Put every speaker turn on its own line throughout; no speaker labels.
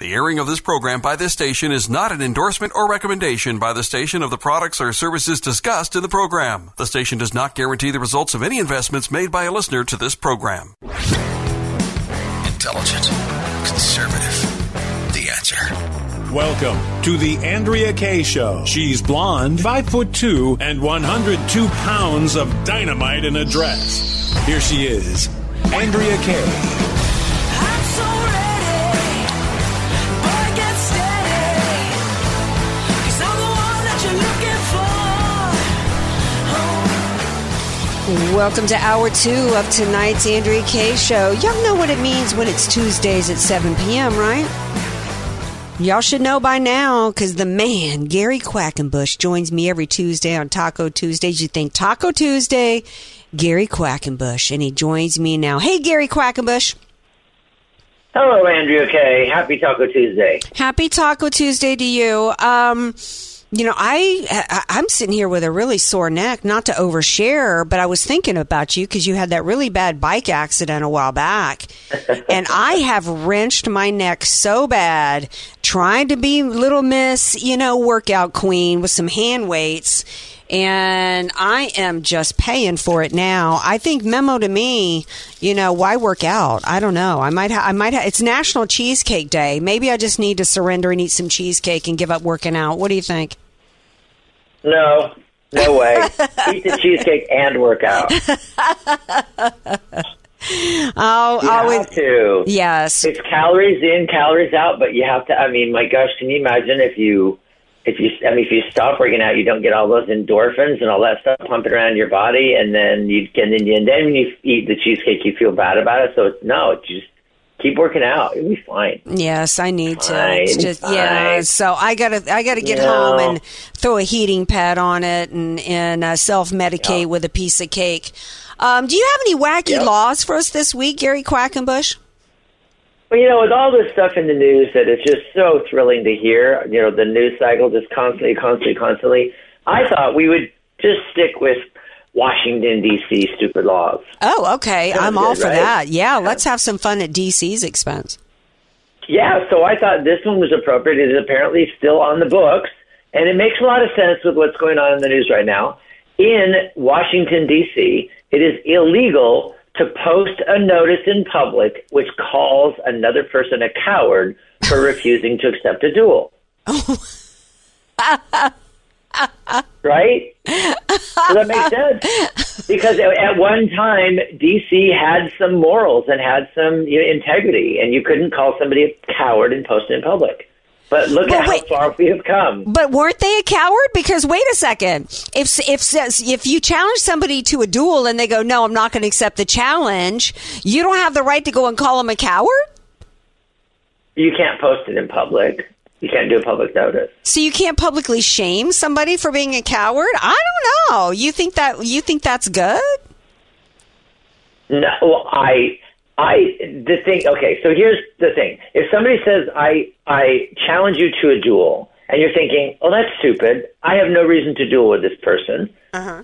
The airing of this program by this station is not an endorsement or recommendation by the station of the products or services discussed in the program. The station does not guarantee the results of any investments made by a listener to this program.
Intelligent. Conservative. The answer.
Welcome to the Andrea Kaye Show. She's blonde, five foot two, and 102 pounds of dynamite in a dress. Here she is, Andrea Kaye.
Welcome to hour two of tonight's Andrea Kaye Show. Y'all know what it means when it's Tuesdays at 7 p.m., right? Y'all should know by now because the man, Gary Quackenbush, joins me every Tuesday on Taco Tuesdays. You think Taco Tuesday, Gary Quackenbush, and he joins me now. Hey, Gary Quackenbush.
Hello, Andrea Kaye. Happy Taco Tuesday.
Happy Taco Tuesday to you. Um, you know, I I'm sitting here with a really sore neck. Not to overshare, but I was thinking about you because you had that really bad bike accident a while back, and I have wrenched my neck so bad trying to be Little Miss, you know, workout queen with some hand weights, and I am just paying for it now. I think memo to me, you know, why work out? I don't know. I might, ha- I might. Ha- it's National Cheesecake Day. Maybe I just need to surrender and eat some cheesecake and give up working out. What do you think?
No, no way. Eat the cheesecake and work out.
Oh,
You
oh,
have to.
yes.
It's calories in, calories out, but you have to. I mean, my gosh, can you imagine if you, if you, I mean, if you stop working out, you don't get all those endorphins and all that stuff pumping around your body, and then you, and then, you, and then when you eat the cheesecake, you feel bad about it. So it's no, it's just keep working out. You'll be fine.
Yes, I need to.
Fine,
It's just yeah. So I gotta I gotta get
You
home
know.
and throw a heating pad on it and and uh, self medicate
Yeah.
with a piece of cake. Um, do you have any wacky
Yep.
laws for us this week, Gary Quackenbush?
Well, you know, with all this stuff in the news that is just so thrilling to hear, you know, the news cycle just constantly, constantly, constantly. I thought we would just stick with Washington D.C. stupid laws.
Oh, okay.
Sounds
I'm all for
right?
that. Yeah, let's have some fun at DC's expense.
Yeah, so I thought this one was appropriate. It is apparently still on the books, and it makes a lot of sense with what's going on in the news right now. In Washington, D.C., it is illegal to post a notice in public which calls another person a coward for refusing to accept a duel. right? Does that make sense? Because at at one time, DC had some morals and had some you know, integrity, and you couldn't call somebody a coward and post it in public. But look
Well,
at
wait.
how far we have come.
But weren't they a coward? Because wait a second, if if if you challenge somebody to a duel and they go, "No, I'm not going to accept the challenge," you don't have the right to go and call them a coward.
You can't post it in public. You can't do a public notice.
So you can't publicly shame somebody for being a coward. I don't know. You think that you think that's good?
No, I, I, the thing. Okay, so here's the thing. If somebody says, "I, I challenge you to a duel," and you're thinking, "Oh, that's stupid. I have no reason to duel with this person.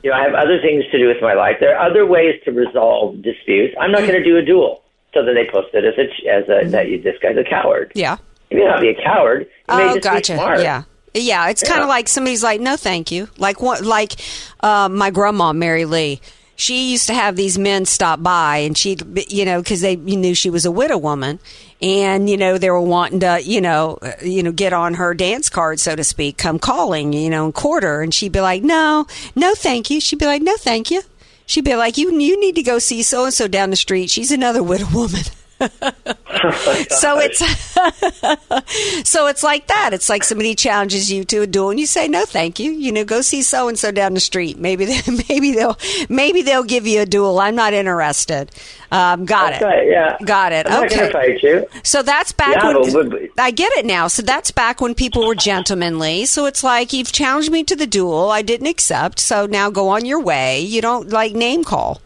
You know, I have other things to do with my life. There are other ways to resolve disputes. I'm not going to do a duel." So then they post it as a, as a that you, this guy's a coward.
Yeah.
You may not be a coward. You may
Oh,
just
gotcha.
be smart.
Yeah. Yeah, it's kind of like somebody's like, "No, thank you." Like what? Like uh, my grandma, Mary Lee. She used to have these men stop by, and she, you know, because they knew she was a widow woman, and you know they were wanting to, you know, uh, you know, get on her dance card, so to speak, come calling, you know, and court her, and she'd be like, "No, no, thank you." She'd be like, "No, thank you." She'd be like, "You, you need to go see so and so down the street. She's another widow woman." so it's so it's like that. It's like somebody challenges you to a duel, and you say no, thank you. You know, go see so and so down the street. Maybe they, maybe they'll maybe they'll give you a duel. I'm not interested. Um, got
That's
it.
right, yeah.
Got it.
I'm
okay.
not fight you.
So that's back
Yeah,
when I get it now. So that's back when people were gentlemanly. So it's like you've challenged me to the duel. I didn't accept. So now go on your way. You don't like name call.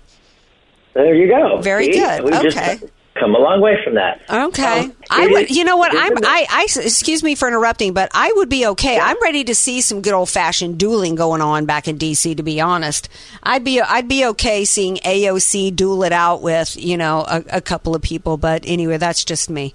There you go.
Very
See?
good.
We've
Okay.
just come a long way from that.
Okay.
Um,
I would,
is-
you know what? I'm, I, I, excuse me for interrupting, but I would be okay. I'm ready to see some good old fashioned dueling going on back in DC, to be honest. I'd be, I'd be okay seeing AOC duel it out with, you know, a, a couple of people, but anyway, that's just me.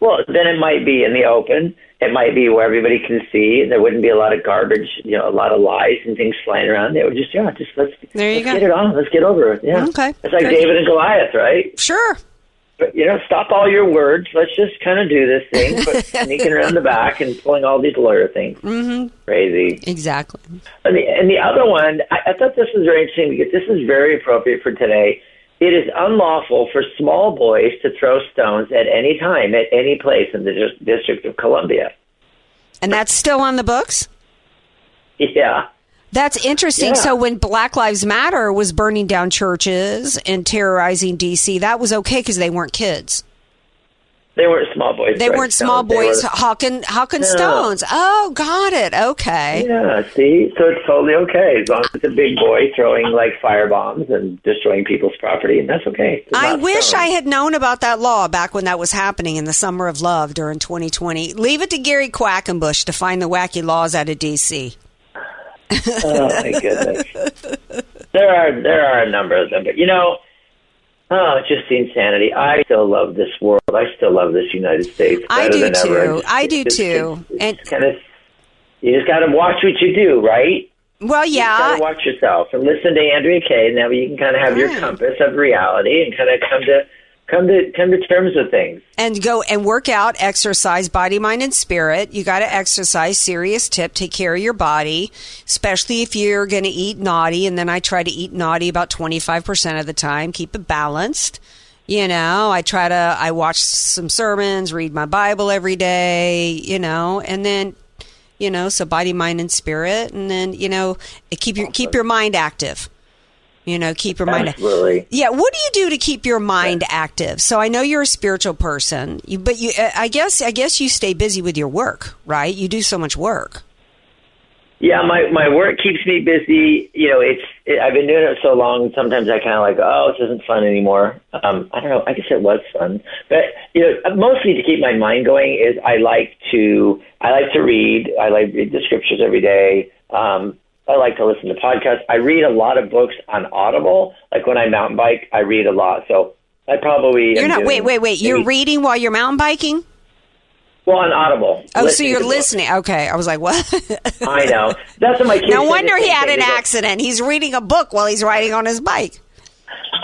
Well, then it might be in the open. It might be where everybody can see. There wouldn't be a lot of garbage, you know, a lot of lies and things flying around. They would just, yeah, just let's,
There you
let's
go.
get it on. Let's get over it. Yeah.
Okay.
It's like
Good.
David and Goliath, right?
Sure.
But, you know, stop all your words. Let's just kind of do this thing, but sneaking around the back and pulling all these lawyer things. Mm-hmm. Crazy.
Exactly.
And the, and the other one, I, I thought this was very interesting because this is very appropriate for today. It is unlawful for small boys to throw stones at any time, at any place in the Dis- District of Columbia.
And that's still on the books?
Yeah.
That's interesting.
Yeah.
So when Black Lives Matter was burning down churches and terrorizing DC, that was okay because they weren't kids.
They weren't small boys.
They weren't small boys
were-
hawking hawking
No.
stones. Oh, got it. Okay.
Yeah, see? So it's totally okay as long as it's a big boy throwing like fire bombs and destroying people's property, and that's okay. It's
I wish
stones.
I had known about that law back when that was happening in the summer of love during 2020. Leave it to Gary Quackenbush to find the wacky laws out of DC.
oh my goodness. There are there are a number of them, but you know, oh, just the insanity. I still love this world. I still love this United States.
I do
than ever.
too. I do
It's-
too.
It's,
And-
kind of you just got to watch what you do, right?
Well,
You
yeah.
got to watch yourself and listen to Andrea Kaye. Now you can kind of have your
mm.
compass of reality and kind of come to come to come to terms with things.
and go and work out, exercise, body, mind, and spirit. You got to exercise. Serious tip: take care of your body, especially if you're going to eat naughty. And then I try to eat naughty about twenty five percent of the time. Keep it balanced. You know, I try to. I watch some sermons, read my Bible every day. You know, and then. You know, so body, mind, and spirit, and then you know, keep your keep your mind active. You know, keep your mind.
Absolutely.
Yeah, what do you do to keep your mind active? So I know you're a spiritual person, you, but you, uh, I guess, I guess you stay busy with your work, right? You do so much work.
Yeah, my my work keeps me busy. You know, it's it, I've been doing it so long. Sometimes I kind of like, oh, this isn't fun anymore. Um, I don't know. I guess it was fun, but you know, mostly to keep my mind going is I like to I like to read. I like read the scriptures every day. Um, I like to listen to podcasts. I read a lot of books on Audible. Like when I mountain bike, I read a lot. So I probably
You're not. Wait, wait, wait. You're
maybe-
reading while you're mountain biking.
well on Audible.
Oh, so you're
to books.
listening. Okay, I was like, what?
I know. That's what my kids.
no wonder he had an accident. He's reading a book while he's riding on his bike.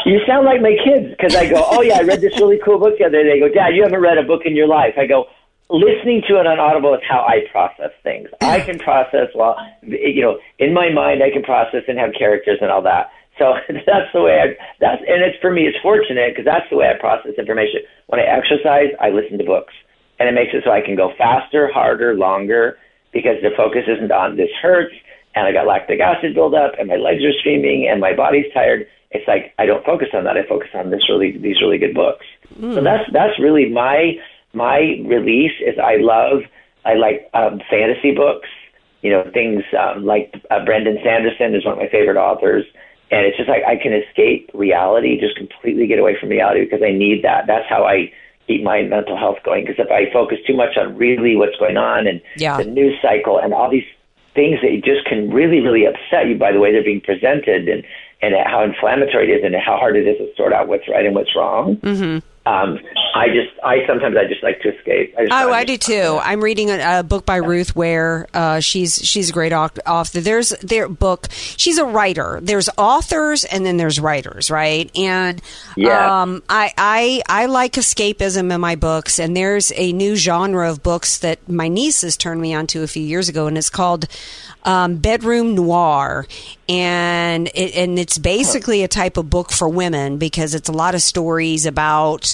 You sound like my kids because I go, oh yeah, I read this really cool book the other day. They go, Dad, you haven't read a book in your life. I go, listening to it on Audible is how I process things. I can process well, you know, in my mind I can process and have characters and all that. So that's the way I. That's and it's for me. It's fortunate because that's the way I process information. When I exercise, I listen to books, and it makes it so I can go faster, harder, longer because the focus isn't on this hurts and I got lactic acid buildup and my legs are streaming and my body's tired. It's like I don't focus on that. I focus on this really these really good books. So hmm. that's that's really my my release is I love I like um, fantasy books. You know things um, like uh, Brandon Sanderson is one of my favorite authors, and it's just like I can escape reality, just completely get away from reality because I need that. That's how I keep my mental health going. Because if I focus too much on really what's going on and
Yeah.
the news cycle and all these things that just can really, really upset you by the way they're being presented and, and how inflammatory it is and how hard it is to sort out what's right and what's wrong. Mm-hmm. Um, I just, I sometimes I just like to escape. I just,
Oh,
I'm
I do too. I'm reading a, a book by Ruth Ware. Uh, she's she's a great author. There's their book. She's a writer. There's authors and then there's writers, right? And
Yeah.
um, I I I like escapism in my books. And there's a new genre of books that my nieces turned me onto a few years ago, and it's called um, bedroom noir, and it, and it's basically a type of book for women because it's a lot of stories about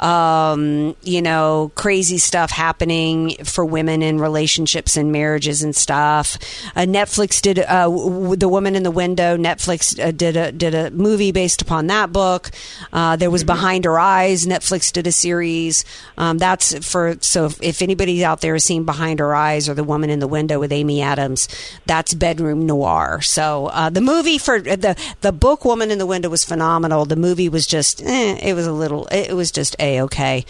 um, you know, crazy stuff happening for women in relationships and marriages and stuff. Uh, Netflix did uh, w- the Woman in the Window. Netflix uh, did a did a movie based upon that book. Uh, there was Behind Her Eyes. Netflix did a series. Um, that's for so if, if anybody out there has seen Behind Her Eyes or The Woman in the Window with Amy Adams, that's bedroom noir. So uh, the movie for the the book Woman in the Window was phenomenal. The movie was just eh, it was a little it was just a okay.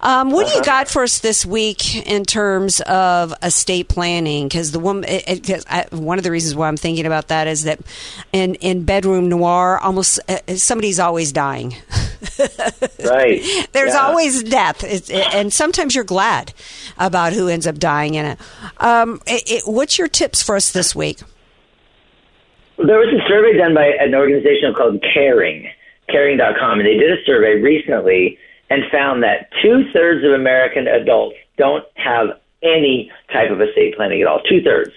Um, what do you got for us this week in terms of estate planning? Because the woman, it, it, 'cause I, one of the reasons why I'm thinking about that is that in in bedroom noir, almost uh, somebody's always dying.
Right.
There's
Yeah.
always death, it's, and sometimes you're glad about who ends up dying in it. Um, it, it. What's your tips for us this week?
There was a survey done by an organization called Caring, caring.com, and they did a survey recently and found that two thirds of American adults don't have any type of estate planning at all. Two thirds,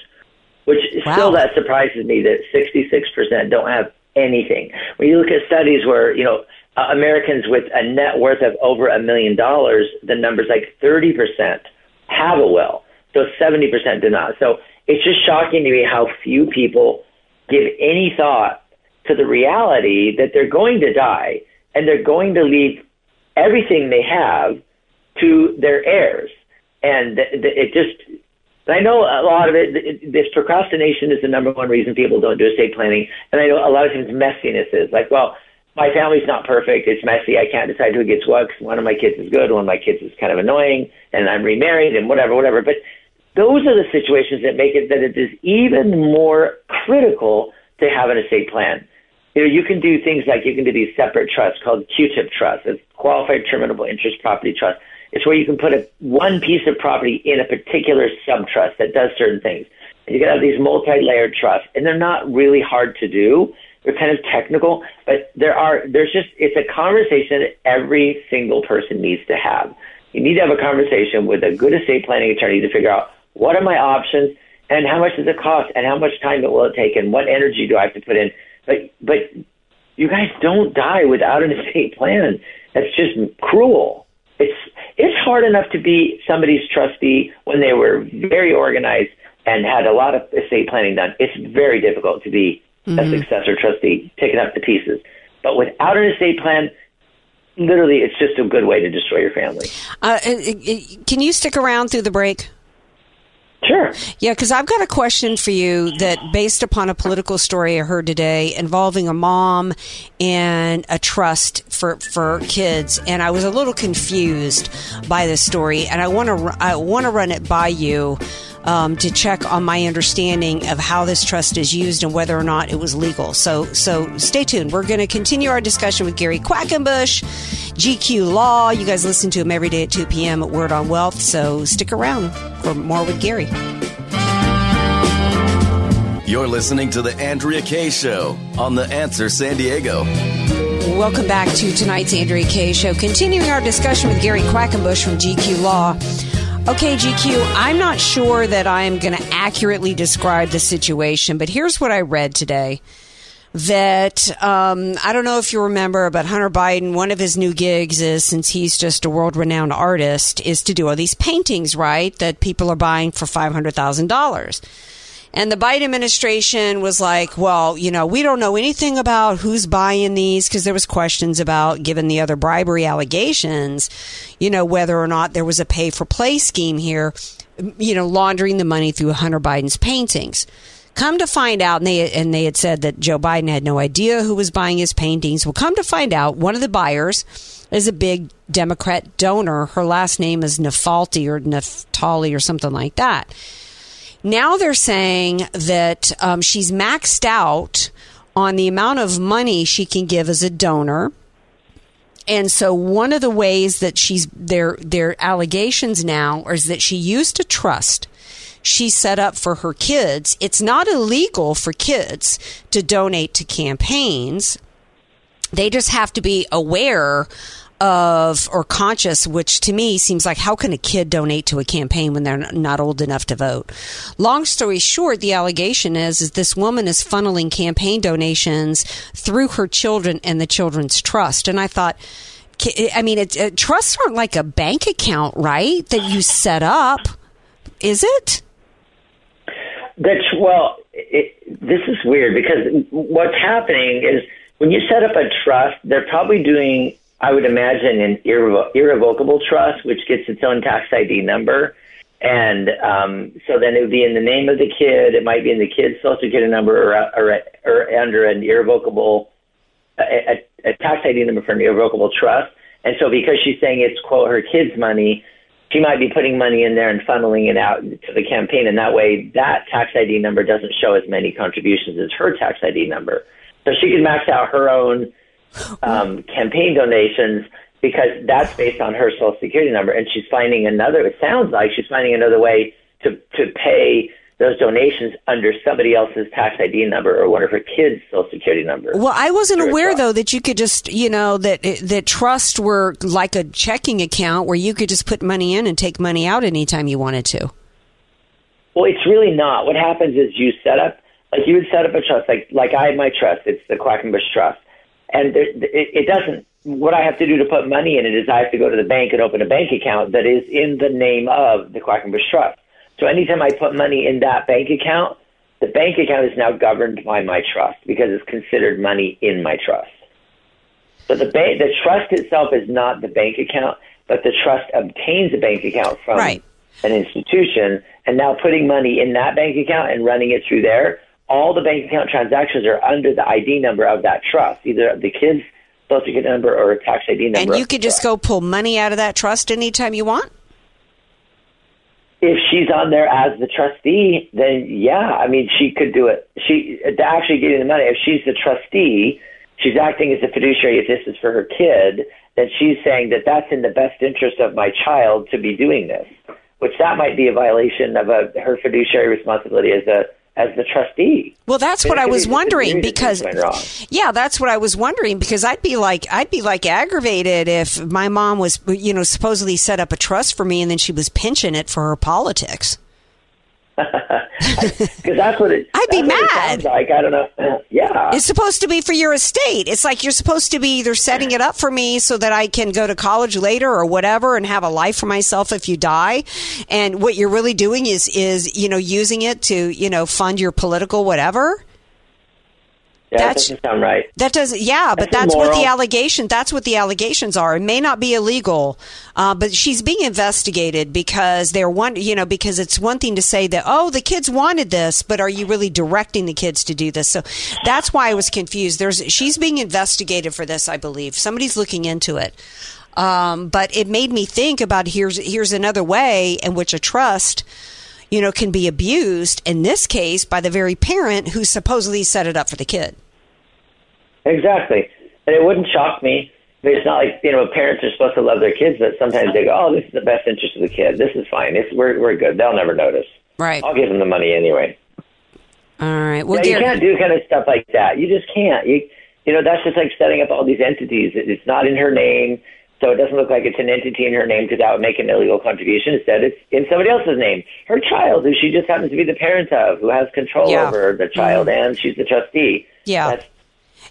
which
Wow.
still that surprises me that 66% don't have anything. When you look at studies where, you know, uh, Americans with a net worth of over a million dollars, the number's like 30% have a will. So 70% do not. So it's just shocking to me how few people give any thought to the reality that they're going to die and they're going to leave everything they have to their heirs. And it just, I know a lot of it, it, this procrastination is the number one reason people don't do estate planning. And I know a lot of times messiness is like, well, my family's not perfect. It's messy. I can't decide who gets what because one of my kids is good. One of my kids is kind of annoying. And I'm remarried and whatever, whatever. But those are the situations that make it that it is even more critical to have an estate plan. You know, you can do things like you can do these separate trusts called Q-tip trusts, it's qualified terminable interest property trust. It's where you can put a, one piece of property in a particular subtrust that does certain things. And you can have these multi-layered trusts, and they're not really hard to do. They're kind of technical, but there are there's just it's a conversation that every single person needs to have. You need to have a conversation with a good estate planning attorney to figure out what are my options and how much does it cost and how much time it will it take and what energy do I have to put in. But but you guys don't die without an estate plan. That's just cruel. It's it's hard enough to be somebody's trustee when they were very organized and had a lot of estate planning done. It's very difficult to be a successor trustee, taken up the pieces. But without an estate plan, literally, it's just a good way to destroy your family.
Uh, can you stick around through the break?
Sure.
Yeah, because I've got a question for you that, based upon a political story I heard today involving a mom and a trust for for kids, and I was a little confused by this story, and I want to I want to run it by you. Um, to check on my understanding of how this trust is used and whether or not it was legal. So, so stay tuned. We're going to continue our discussion with Gary Quackenbush, GQ Law. You guys listen to him every day at 2 p.m. at Word on Wealth. So stick around for more with Gary.
You're listening to The Andrea Kaye Show on The Answer San Diego.
Welcome back to tonight's Andrea Kaye Show. Continuing our discussion with Gary Quackenbush from GQ Law. Okay, GQ, I'm not sure that I'm going to accurately describe the situation, but here's what I read today. That um, I don't know if you remember, but Hunter Biden, one of his new gigs is since he's just a world renowned artist, is to do all these paintings, right? That people are buying for $500,000. And the Biden administration was like, well, you know, we don't know anything about who's buying these because there was questions about, given the other bribery allegations, you know, whether or not there was a pay for play scheme here, you know, laundering the money through Hunter Biden's paintings. Come to find out, and they and they had said that Joe Biden had no idea who was buying his paintings. Well, come to find out, one of the buyers is a big Democrat donor. Her last name is Nafalti or Naftali or something like that. Now they're saying that um, she's maxed out on the amount of money she can give as a donor. And so one of the ways that she's their their allegations now is that she used a trust she set up for her kids. It's not illegal for kids to donate to campaigns. They just have to be aware of or conscious, which to me seems like how can a kid donate to a campaign when they're not old enough to vote? Long story short, the allegation is is this woman is funneling campaign donations through her children and the children's trust. And I thought, I mean, it, uh, trusts aren't like a bank account, right? That you set up, is it?
That's well. It, this is weird because what's happening is when you set up a trust, they're probably doing, I would imagine, an irrevo- irrevocable trust, which gets its own tax ID number. And um, so then it would be in the name of the kid. It might be in the kid's social security number or, or, or under an irrevocable a, a, a tax ID number for an irrevocable trust. And so because she's saying it's quote her kid's money, she might be putting money in there and funneling it out to the campaign, and that way that tax ID number doesn't show as many contributions as her tax ID number. So she can max out her own um, campaign donations because that's based on her social security number, and she's finding another. It sounds like she's finding another way to to pay those donations under somebody else's tax ID number or one of her kids' social security number.
Well, I wasn't aware though that you could just, you know, that that trust were like a checking account where you could just put money in and take money out anytime you wanted to.
Well, it's really not. What happens is you set up, like you would set up a trust, like like I have my trust. It's the Quackenbush Trust, and there, it, it doesn't. What I have to do to put money in it is I have to go to the bank and open a bank account that is in the name of the Quackenbush Trust. So anytime I put money in that bank account, the bank account is now governed by my trust because it's considered money in my trust. So the bank, the trust itself is not the bank account, but the trust obtains a bank account from
Right.
an institution, and now putting money in that bank account and running it through there. All the bank account transactions are under the ID number of that trust, either the kid's social security number or a tax ID number.
And you could just go pull money out of that trust anytime you want.
if she's on there as the trustee, then yeah, I mean she could do it. She to actually getting the money. If she's the trustee, she's acting as a fiduciary. If this is for her kid, then she's saying that that's in the best interest of my child to be doing this, which that might be a violation of a, her fiduciary responsibility as a as the trustee.
Well, that's what I was wondering because,
things went wrong.
yeah, that's what I was wondering because I'd be like, I'd be like aggravated if my mom was, you know, supposedly set up a trust for me and then she was pinching it for her politics.
Because that's what it.
I'd be
that's what it
mad.
sounds like I don't know. Yeah.
It's supposed to be for your estate. It's like you're supposed to be either setting it up for me so that I can go to college later or whatever and have a life for myself if you die. And what you're really doing is is, you know, using it to, you know, fund your political whatever.
Yeah, that
that's-
doesn't sound right.
That doesn't, yeah, but
That's
that's what the
immoral.
allegation. That's what the allegations are. It may not be illegal, uh, but she's being investigated because they're one. You know, because it's one thing to say that oh, the kids wanted this, but are you really directing the kids to do this? So that's why I was confused. There's she's being investigated for this, I believe. Somebody's looking into it. Um, but it made me think about here's here's another way in which a trust you know, can be abused in this case by the very parent who supposedly set it up for the kid.
Exactly. And it wouldn't shock me. It's not like, you know, parents are supposed to love their kids, but sometimes they go, oh, this is the best interest of the kid. This is fine. This, we're, we're good. They'll never notice.
Right.
I'll give them the money anyway.
All right. Well,
yeah, you can't do kind of stuff like that. You just can't. You, you know, that's just like setting up all these entities. It's not in her name, so it doesn't look like it's an entity in her name because that would make an illegal contribution. Instead, it's in somebody else's name. Her child, who she just happens to be the parent of, who has control
Yeah.
over the child, mm-hmm. and she's the trustee.
Yeah.
That's,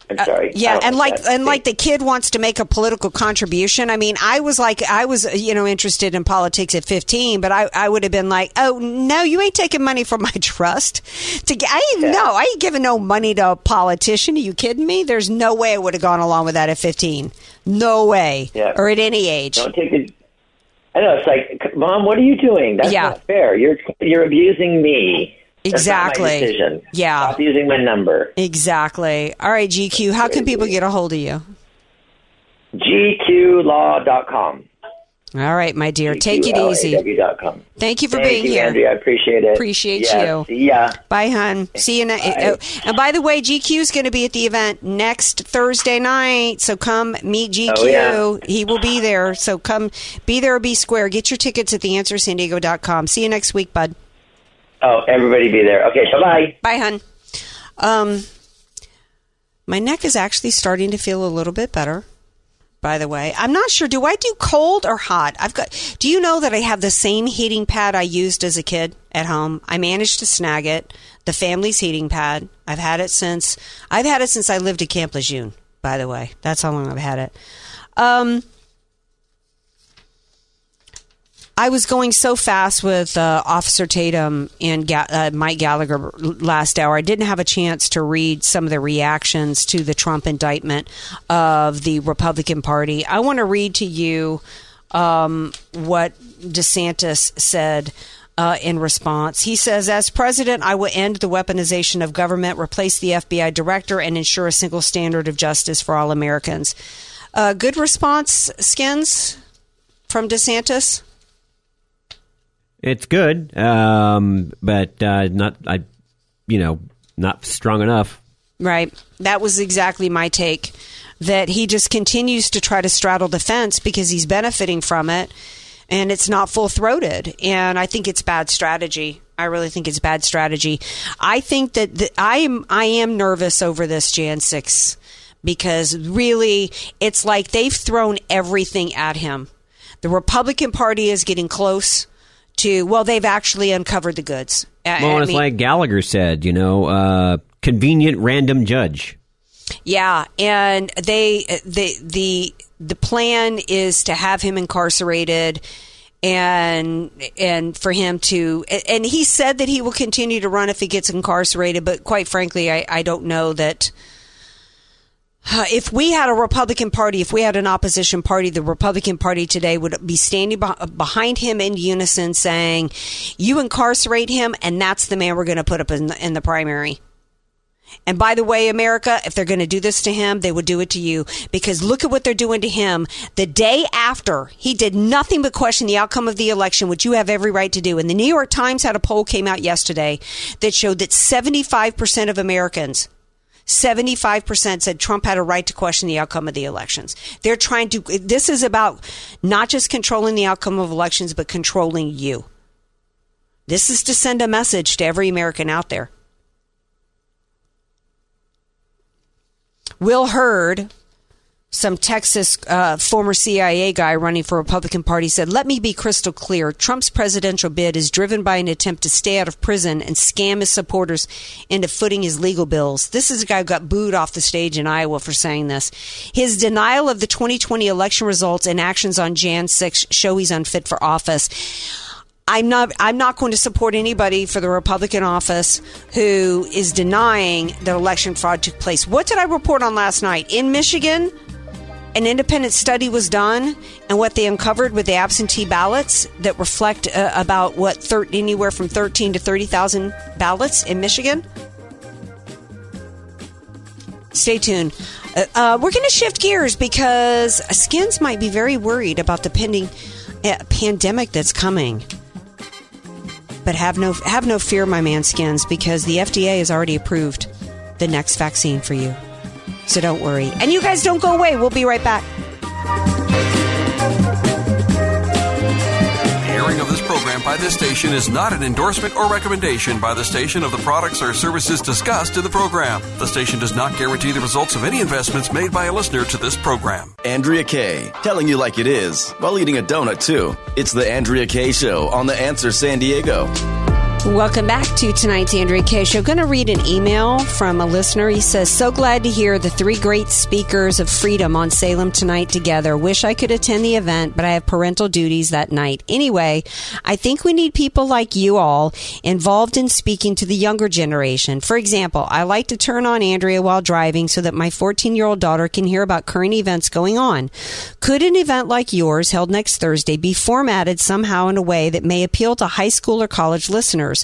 I'm sorry. Uh, I
yeah, and like and like the kid wants to make a political contribution. I mean, I was like, I was you know interested in politics at fifteen, but I, I would have been like, oh no, you ain't taking money from my trust. To get, I ain't, no, I ain't giving no money to a politician. Are you kidding me? There's no way I would have gone along with that at fifteen. No way,
Yeah.
or at any age.
Don't take it. I know it's like, mom, what are you doing? That's
Yeah.
not fair. You're you're abusing me. That's not my
Exactly. Yeah.
Stop using my number.
Exactly. All right, GQ. How can people get a hold of you?
GQlaw.com.
All right, my dear. Take it easy.
GQLAW.com.
Thank you for
Thank
being
you,
here.
Andrea. I appreciate it.
Appreciate you.
See ya.
Bye, hun. See you. Ne- oh, and by the way, GQ is going to be at the event next Thursday night. So come meet GQ.
Oh, yeah.
He will be there. So come be there or be square. Get your tickets at theanswersandiego.com. See you next week, bud.
Oh, everybody be there. Okay, bye bye.
Bye, hun. Um, my neck is actually starting to feel a little bit better. By the way, I'm not sure. Do I do cold or hot? I've got. Do you know that I have the same heating pad I used as a kid at home? I managed to snag it. The family's heating pad. I've had it since. I've had it since I lived at Camp Lejeune. By the way, that's how long I've had it. Um, I was going so fast with uh, Officer Tatum and Ga- uh, Mike Gallagher last hour. I didn't have a chance to read some of the reactions to the Trump indictment of the Republican Party. I want to read to you um, what DeSantis said. Uh, in response, he says, As president, I will end the weaponization of government, replace the FBI director, and ensure a single standard of justice for all Americans. Uh, good response, Skins, from DeSantis?
It's good, um, but uh, not, I, you know, not strong enough.
Right. That was exactly my take. That he just continues to try to straddle the fence because he's benefiting from it, and it's not full throated. And I think it's bad strategy. I really think it's bad strategy. I think that the, I am I am nervous over this Jan six because really it's like they've thrown everything at him. The Republican Party is getting close to well, they've actually uncovered the goods.
Well,
I
it's like Gallagher said, you know, uh, convenient random judge.
Yeah, and they the the the plan is to have him incarcerated and and for him to and he said that he will continue to run if he gets incarcerated, but quite frankly, I, I don't know that if we had a Republican Party, if we had an opposition party, the Republican Party today would be standing behind him in unison saying, You incarcerate him, and that's the man we're going to put up in the, in the primary. And by the way, America, if they're going to do this to him, they would do it to you because look at what they're doing to him the day after he did nothing but question the outcome of the election, which you have every right to do. And the New York Times had a poll came out yesterday that showed that 75% of Americans 75% said Trump had a right to question the outcome of the elections. They're trying to, this is about not just controlling the outcome of elections, but controlling you. This is to send a message to every American out there. Will Hurd, some Texas uh, former CIA guy running for Republican Party, said, "Let me be crystal clear: Trump's presidential bid is driven by an attempt to stay out of prison and scam his supporters into footing his legal bills." This is a guy who got booed off the stage in Iowa for saying this. His denial of the 2020 election results and actions on Jan 6 show he's unfit for office. I'm not I'm not going to support anybody for the Republican office who is denying that election fraud took place. What did I report on last night? In Michigan, an independent study was done and what they uncovered with the absentee ballots that reflect uh, about what thir- anywhere from 13 to 30,000 ballots in Michigan. Stay tuned. Uh, uh, we're going to shift gears because Skins might be very worried about the pending uh, pandemic that's coming. But have no have no fear, my man skins, because the FDA has already approved the next vaccine for you. So don't worry. And you guys don't go away. We'll be right back.
Airing of this program by this station is not an endorsement or recommendation by the station of the products or services discussed in the program. The station does not guarantee the results of any investments made by a listener to this program.
Andrea Kaye, telling you like it is while eating a donut too. It's the Andrea Kaye Show on the Answer San Diego.
Welcome back to tonight's Andrea Kaye Show. Going to read an email from a listener. He says, "So glad to hear the three great speakers of freedom on Salem tonight together. Wish I could attend the event, but I have parental duties that night. Anyway, I think we need people like you all involved in speaking to the younger generation. For example, I like to turn on Andrea while driving so that my 14-year-old daughter can hear about current events going on. Could an event like yours held next Thursday be formatted somehow in a way that may appeal to high school or college listeners?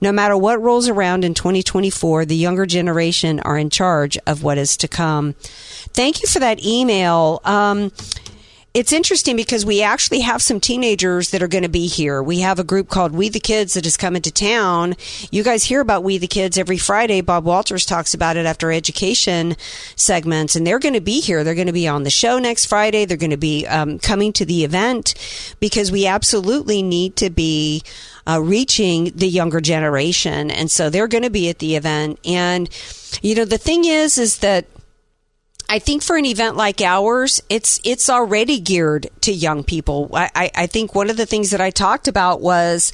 No matter what rolls around in 2024, the younger generation are in charge of what is to come. Thank you for that email. Um, it's interesting because we actually have some teenagers that are going to be here. We have a group called We the Kids that is coming to town. You guys hear about We the Kids every Friday. Bob Walters talks about it after education segments, and they're going to be here. They're going to be on the show next Friday. They're going to be um, coming to the event because we absolutely need to be uh, reaching the younger generation, and so they're going to be at the event. And you know, the thing is, is that I think for an event like ours, it's it's already geared to young people. I, I, I think one of the things that I talked about was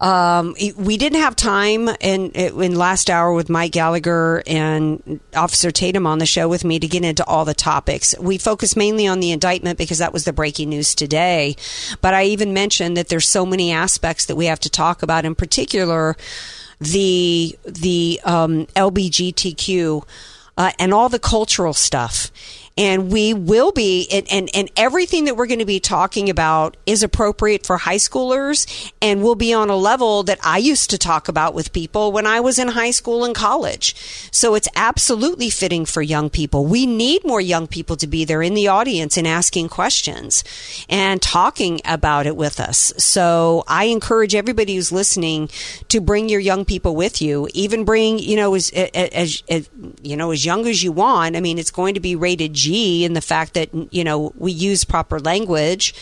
um, we didn't have time in in last hour with Mike Gallagher and Officer Tatum on the show with me to get into all the topics. We focused mainly on the indictment because that was the breaking news today. But I even mentioned that there's so many aspects that we have to talk about, in particular the the um, LBGTQ uh, and all the cultural stuff and we will be and, and, and everything that we're going to be talking about is appropriate for high schoolers and will be on a level that I used to talk about with people when I was in high school and college. So it's absolutely fitting for young people. We need more young people to be there in the audience and asking questions and talking about it with us. So I encourage everybody who's listening to bring your young people with you, even bring, you know, as, as, as you know, as young as you want. I mean, it's going to be rated G in the fact that, you know, we use proper language.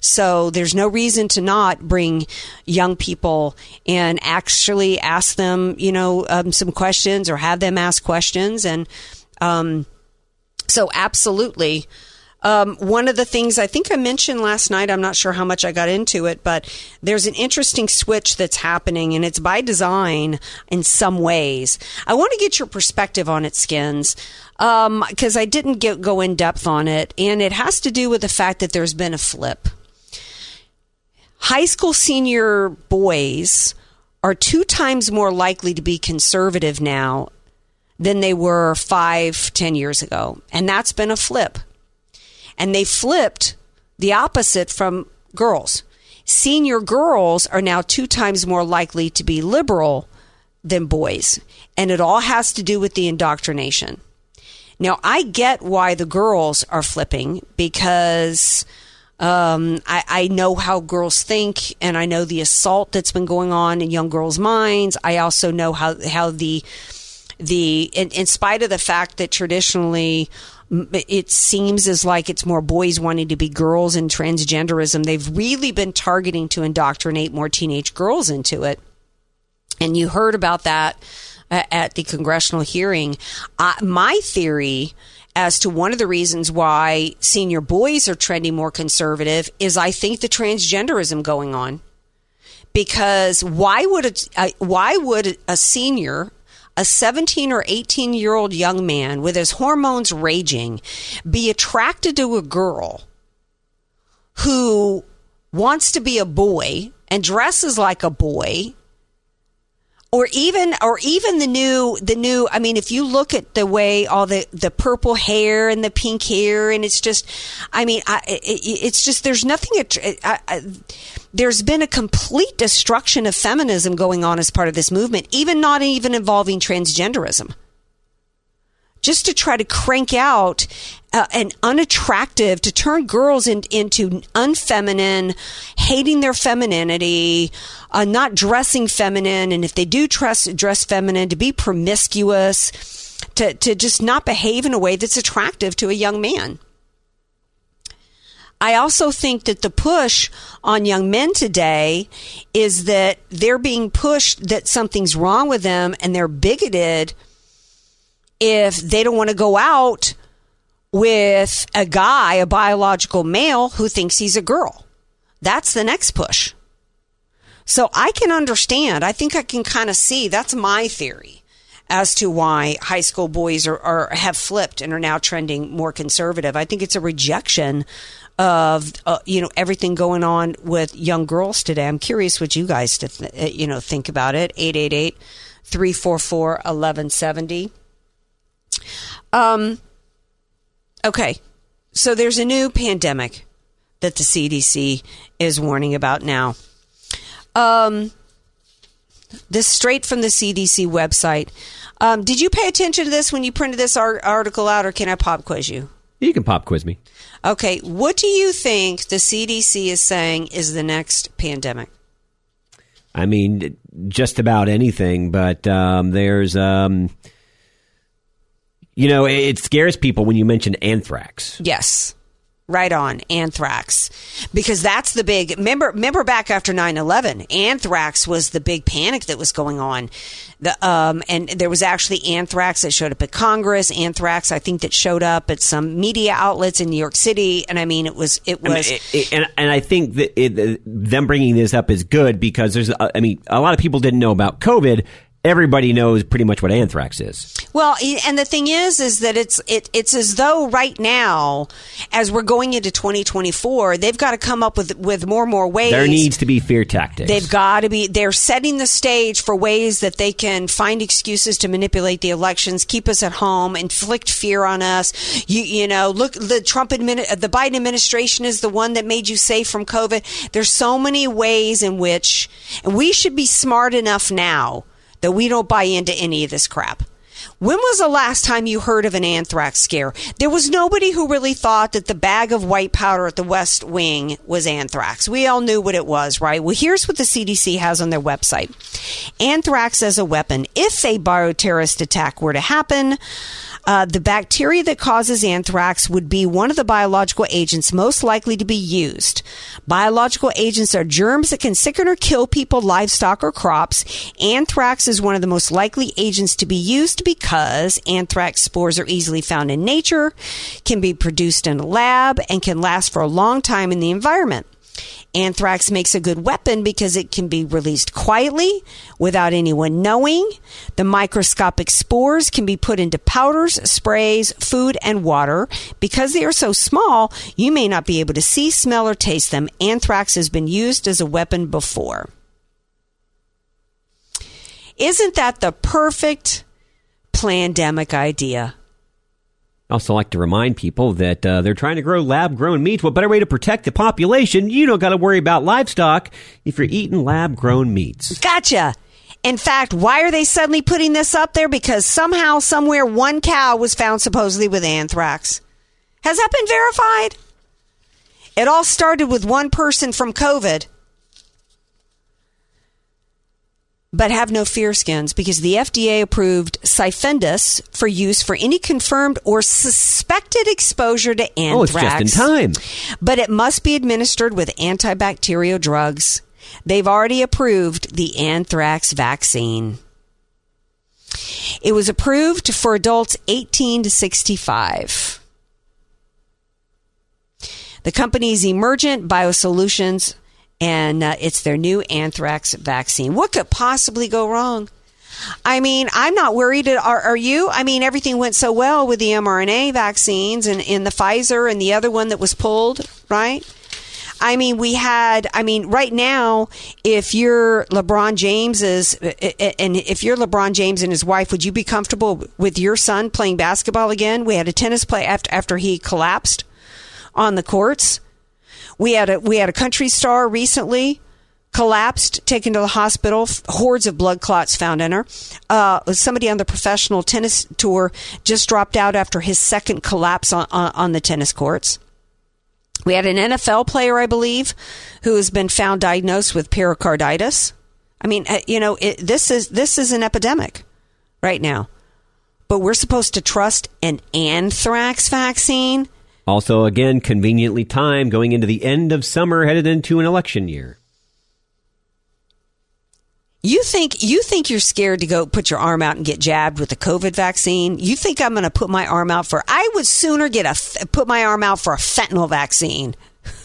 So there's no reason to not bring young people and actually ask them, you know, um, some questions or have them ask questions. And um, so, absolutely. Um, one of the things I think I mentioned last night, I'm not sure how much I got into it, but there's an interesting switch that's happening, and it's by design in some ways. I want to get your perspective on it, Skins, because um, I didn't get, go in depth on it, and it has to do with the fact that there's been a flip. High school senior boys are two times more likely to be conservative now than they were five, ten years ago, and that's been a flip and they flipped the opposite from girls. Senior girls are now two times more likely to be liberal than boys. And it all has to do with the indoctrination. Now, I get why the girls are flipping because um, I, I, know how girls think and I know the assault that's been going on in young girls' minds. I also know how, how the, the, in, in spite of the fact that traditionally it seems as like it's more boys wanting to be girls and transgenderism. They've really been targeting to indoctrinate more teenage girls into it. And you heard about that at the congressional hearing. Uh, my theory as to one of the reasons why senior boys are trending more conservative is I think the transgenderism going on. Because why would a, why would a senior a 17 or 18 year old young man with his hormones raging be attracted to a girl who wants to be a boy and dresses like a boy or even or even the new the new i mean if you look at the way all the the purple hair and the pink hair and it's just i mean I, it, it's just there's nothing I, I, there's been a complete destruction of feminism going on as part of this movement even not even involving transgenderism just to try to crank out uh, an unattractive, to turn girls in, into unfeminine, hating their femininity, uh, not dressing feminine, and if they do dress dress feminine, to be promiscuous, to to just not behave in a way that's attractive to a young man. I also think that the push on young men today is that they're being pushed that something's wrong with them and they're bigoted if they don't want to go out with a guy, a biological male, who thinks he's a girl. That's the next push. So I can understand. I think I can kind of see. That's my theory as to why high school boys are, are, have flipped and are now trending more conservative. I think it's a rejection of uh, you know everything going on with young girls today. I'm curious what you guys to th- uh, you know think about it. 888 344 1170. Um, okay, so there's a new pandemic that the CDC is warning about now. Um, this straight from the CDC website. Um, did you pay attention to this when you printed this article out, or can I pop quiz you?
You can pop quiz me.
Okay, what do you think the CDC is saying is the next pandemic?
I mean, just about anything, but um, there's um, you know, it scares people when you mention anthrax.
Yes. Right on anthrax, because that's the big. Remember, remember back after 9-11, anthrax was the big panic that was going on. The um, and there was actually anthrax that showed up at Congress. Anthrax, I think, that showed up at some media outlets in New York City. And I mean, it was it was.
I mean, it, it, and and I think that it, them bringing this up is good because there's. I mean, a lot of people didn't know about COVID everybody knows pretty much what anthrax is.
Well, and the thing is, is that it's it, it's as though right now, as we're going into 2024, they've got to come up with with more and more ways.
There needs to be fear tactics.
They've got to be. They're setting the stage for ways that they can find excuses to manipulate the elections, keep us at home, inflict fear on us. You you know, look, the Trump admin, uh, the Biden administration is the one that made you safe from COVID. There's so many ways in which, and we should be smart enough now that we don't buy into any of this crap. When was the last time you heard of an anthrax scare? There was nobody who really thought that the bag of white powder at the West Wing was anthrax. We all knew what it was, right? Well, here's what the CDC has on their website Anthrax as a weapon. If a bioterrorist attack were to happen, uh, the bacteria that causes anthrax would be one of the biological agents most likely to be used. Biological agents are germs that can sicken or kill people, livestock, or crops. Anthrax is one of the most likely agents to be used because anthrax spores are easily found in nature, can be produced in a lab, and can last for a long time in the environment. Anthrax makes a good weapon because it can be released quietly without anyone knowing. The microscopic spores can be put into powders, sprays, food, and water. Because they are so small, you may not be able to see, smell, or taste them. Anthrax has been used as a weapon before. Isn't that the perfect pandemic idea?
Also like to remind people that uh, they're trying to grow lab grown meats. What better way to protect the population? You don't got to worry about livestock if you're eating lab grown meats.
Gotcha. In fact, why are they suddenly putting this up there? Because somehow, somewhere, one cow was found supposedly with anthrax. Has that been verified? It all started with one person from COVID but have no fear skins because the FDA approved Cyfendus for use for any confirmed or suspected exposure to anthrax.
Oh, it's just in time.
But it must be administered with antibacterial drugs. They've already approved the anthrax vaccine. It was approved for adults 18 to 65. The company's Emergent Biosolutions and uh, it's their new anthrax vaccine. What could possibly go wrong? I mean, I'm not worried. Are, are, you? I mean, everything went so well with the mRNA vaccines and, and the Pfizer and the other one that was pulled, right? I mean, we had, I mean, right now, if you're LeBron James's, uh, uh, uh, and if you're LeBron James and his wife, would you be comfortable with your son playing basketball again? We had a tennis play after, after he collapsed on the courts. We had a we had a country star recently collapsed, taken to the hospital, hordes of blood clots found in her. Uh, somebody on the professional tennis tour just dropped out after his second collapse on, on, on the tennis courts. We had an NFL player, I believe, who has been found diagnosed with pericarditis. I mean, uh, you know, it, this is this is an epidemic right now. But we're supposed to trust an anthrax vaccine
also, again, conveniently timed going into the end of summer, headed into an election year.
You think you think you're scared to go put your arm out and get jabbed with the COVID vaccine? You think I'm going to put my arm out for? I would sooner get a put my arm out for a fentanyl vaccine.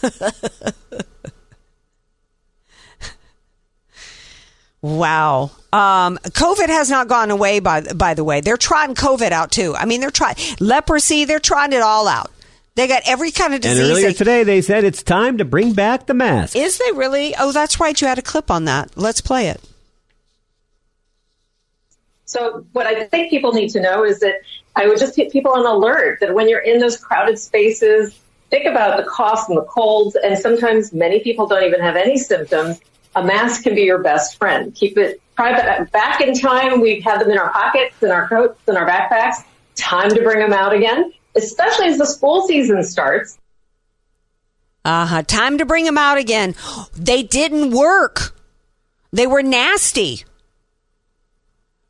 wow. Um, COVID has not gone away. By by the way, they're trying COVID out too. I mean, they're trying leprosy. They're trying it all out. They got every kind of disease.
And earlier
they,
today, they said it's time to bring back the mask.
Is they really? Oh, that's right. You had a clip on that. Let's play it.
So, what I think people need to know is that I would just put people on alert that when you're in those crowded spaces, think about the cough and the colds, and sometimes many people don't even have any symptoms. A mask can be your best friend. Keep it private. Back in time, we had them in our pockets, in our coats, in our backpacks. Time to bring them out again especially as the school season starts.
Uh huh. Time to bring them out again. They didn't work. They were nasty.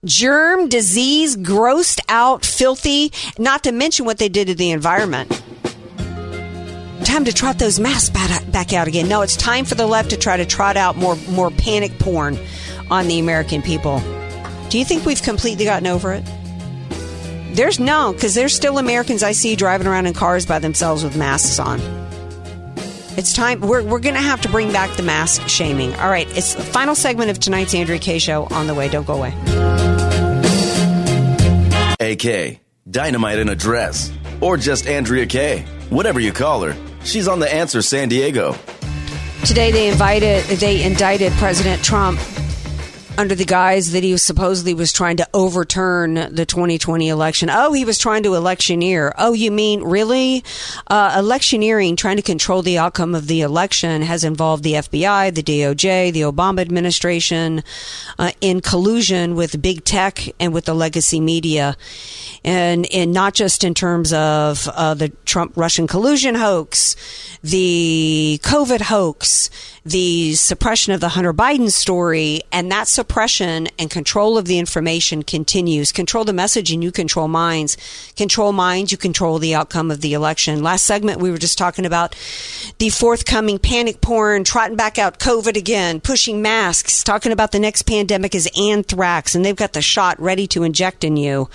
Germ, disease, grossed out, filthy, not to mention what they did to the environment. time to trot those masks back out again. No, it's time for the left to try to trot out more more panic porn on the American people. Do you think we've completely gotten over it? There's no, because there's still Americans I see driving around in cars by themselves with masks on. It's time. We're, we're going to have to bring back the mask shaming. All right. It's the final segment of tonight's Andrea Kaye show on the way. Don't go away.
AK, dynamite in a dress, or just Andrea Kaye. Whatever you call her, she's on the answer San Diego.
Today they invited they indicted President Trump under the guise that he supposedly was trying to overturn the 2020 election. Oh, he was trying to electioneer. Oh, you mean really? Uh, electioneering, trying to control the outcome of the election, has involved the FBI, the DOJ, the Obama administration, uh, in collusion with big tech and with the legacy media, and and not just in terms of uh, the Trump Russian collusion hoax, the COVID hoax the suppression of the Hunter Biden story, and that suppression and control of the information continues. Control the message and you control minds. Control minds, you control the outcome of the election. Last segment, we were just talking about the forthcoming panic porn, trotting back out COVID again, pushing masks, talking about the next pandemic is anthrax, and they've got the shot ready to inject in you.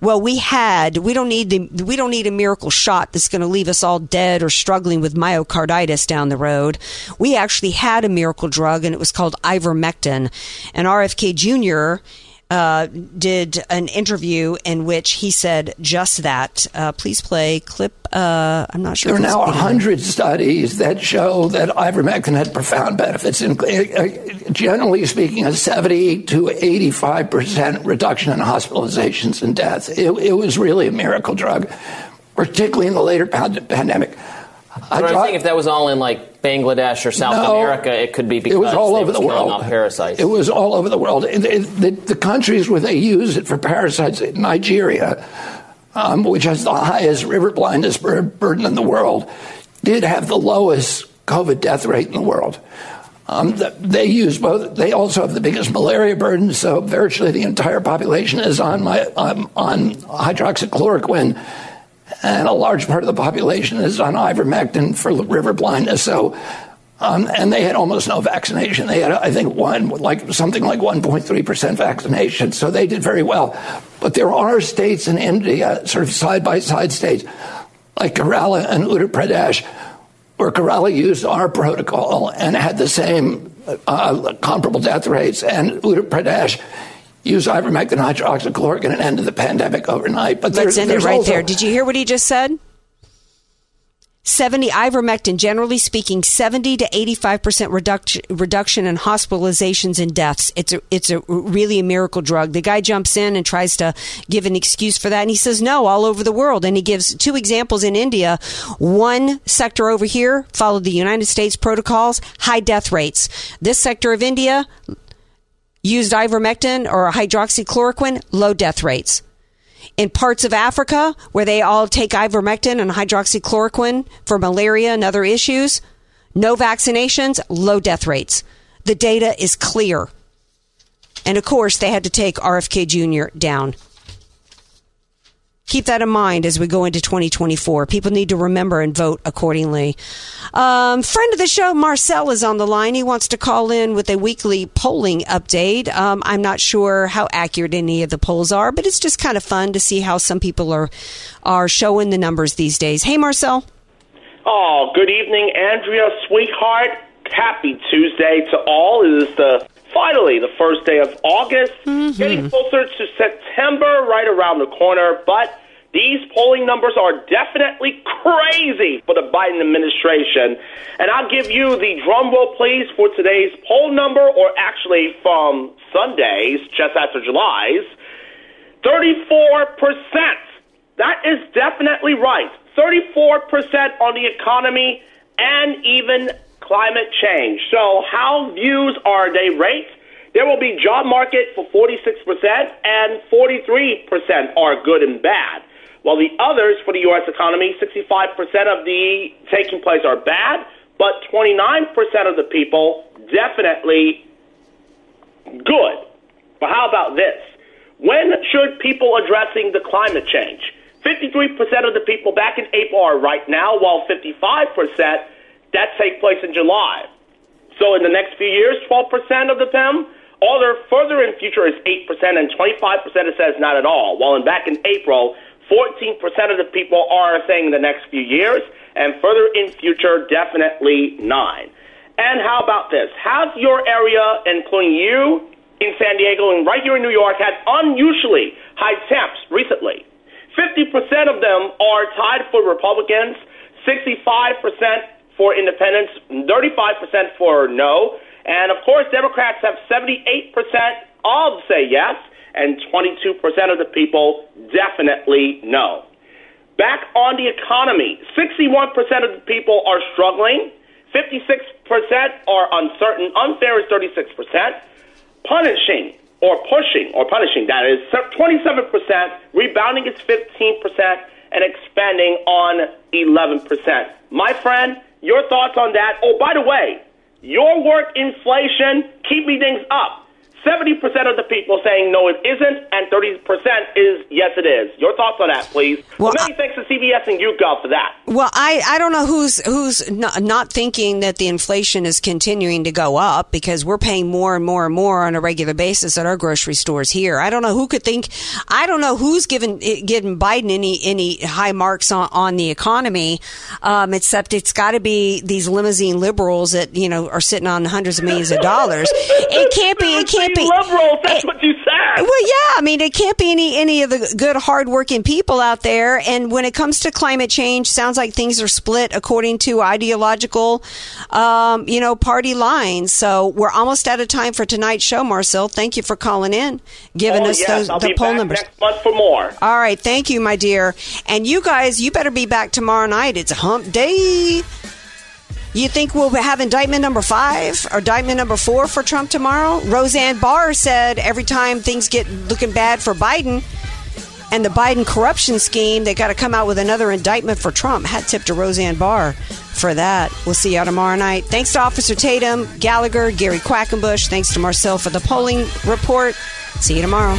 Well, we had, we don't need the, we don't need a miracle shot that's going to leave us all dead or struggling with myocarditis down the road. We actually actually had a miracle drug, and it was called ivermectin. And RFK Jr. Uh, did an interview in which he said just that. Uh, please play clip. Uh, I'm not sure.
There are now a hundred studies that show that ivermectin had profound benefits. In, uh, generally speaking, a 70 to 85 percent reduction in hospitalizations and deaths. It, it, was really a miracle drug, particularly in the later pandemic.
I, I think if that was all in like Bangladesh or South
no,
America, it could be because
it was all over the world.
parasites.
It was all over the world. It, it, the, the, countries where they use it for parasites, Nigeria, um, which has the highest river blindness burden in the world, did have the lowest COVID death rate in the world. Um, they use both. They also have the biggest malaria burden, so virtually the entire population is on my um, on hydroxychloroquine and a large part of the population is on ivermectin for river blindness. So, um, and they had almost no vaccination. They had, I think, one like something like 1.3 percent vaccination. So they did very well. But there are states in India, sort of side by side states, like Kerala and Uttar Pradesh, where Kerala used our protocol and had the same uh, comparable death rates, and Uttar Pradesh use ivermectin hydroxychloroquine and end the pandemic overnight.
But let's end it right also, there. Did you hear what he just said? 70 ivermectin generally speaking 70 to 85% reduction reduction in hospitalizations and deaths it's a, it's a really a miracle drug the guy jumps in and tries to give an excuse for that and he says no all over the world and he gives two examples in India one sector over here followed the United States protocols high death rates this sector of India used ivermectin or hydroxychloroquine, low death rates. In parts of Africa where they all take ivermectin and hydroxychloroquine for malaria and other issues, no vaccinations, low death rates. The data is clear. And of course, they had to take RFK Jr. down keep that in mind as we go into 2024. People need to remember and vote accordingly. Um, friend of the show, Marcel, is on the line. He wants to call in with a weekly polling update. Um, I'm not sure how accurate any of the polls are, but it's just kind of fun to see how some people are are showing the numbers these days. Hey, Marcel.
Oh, good evening, Andrea, sweetheart. Happy Tuesday to all. It is the finally the first day of August, mm-hmm. getting closer to September, right around the corner. But these polling numbers are definitely crazy for the Biden administration. And I'll give you the drum roll, please, for today's poll number, or actually from Sunday's, just after July's. 34%. That is definitely right. 34% on the economy and even climate change. So, how views are they ranked? There will be job market for 46% and 43% are good and bad. While the others for the U.S. economy, 65% of the taking place are bad, but 29% of the people definitely good. But how about this? When should people addressing the climate change? 53% of the people back in April are right now, while 55% that take place in July. So in the next few years, 12% of the PIM, or they're further in future is 8%, and 25% it says not at all. While in back in April, 14% of the people are saying the next few years, and further in future, definitely 9. And how about this? Has your area, including you in San Diego and right here in New York, had unusually high temps recently? 50% of them are tied for Republicans, 65% for independents, 35% for no. And of course, Democrats have 78% of say yes, and 22% of the people definitely no. Back on the economy, 61% of the people are struggling, 56% are uncertain, unfair is 36%, punishing or pushing or punishing, that is 27%, rebounding is 15%, and expanding on 11%. My friend, your thoughts on that? Oh, by the way, your work inflation keeping things up. 70% of the people saying no, it isn't, and 30% is yes, it is. Your thoughts on that, please. Well, many I, thanks to CBS and YouGov for that.
Well, I, I don't know who's who's not, not thinking that the inflation is continuing to go up because we're paying more and more and more on a regular basis at our grocery stores here. I don't know who could think. I don't know who's giving giving Biden any any high marks on, on the economy, um, except it's got to be these limousine liberals that you know are sitting on hundreds of millions of dollars. It can't be. It can't
can't be liberals. That's it, what you said.
Well, yeah. I mean, it can't be any any of the good, hardworking people out there. And when it comes to climate change, sounds like things are split according to ideological, um, you know, party lines. So we're almost out of time for tonight's show, Marcel. Thank you for calling in, giving
oh,
us
yes,
those
I'll
the poll numbers.
Next month for more.
All right, thank you, my dear. And you guys, you better be back tomorrow night. It's Hump Day. You think we'll have indictment number five or indictment number four for Trump tomorrow? Roseanne Barr said every time things get looking bad for Biden and the Biden corruption scheme, they got to come out with another indictment for Trump. Hat tip to Roseanne Barr for that. We'll see you tomorrow night. Thanks to Officer Tatum, Gallagher, Gary Quackenbush. Thanks to Marcel for the polling report. See you tomorrow.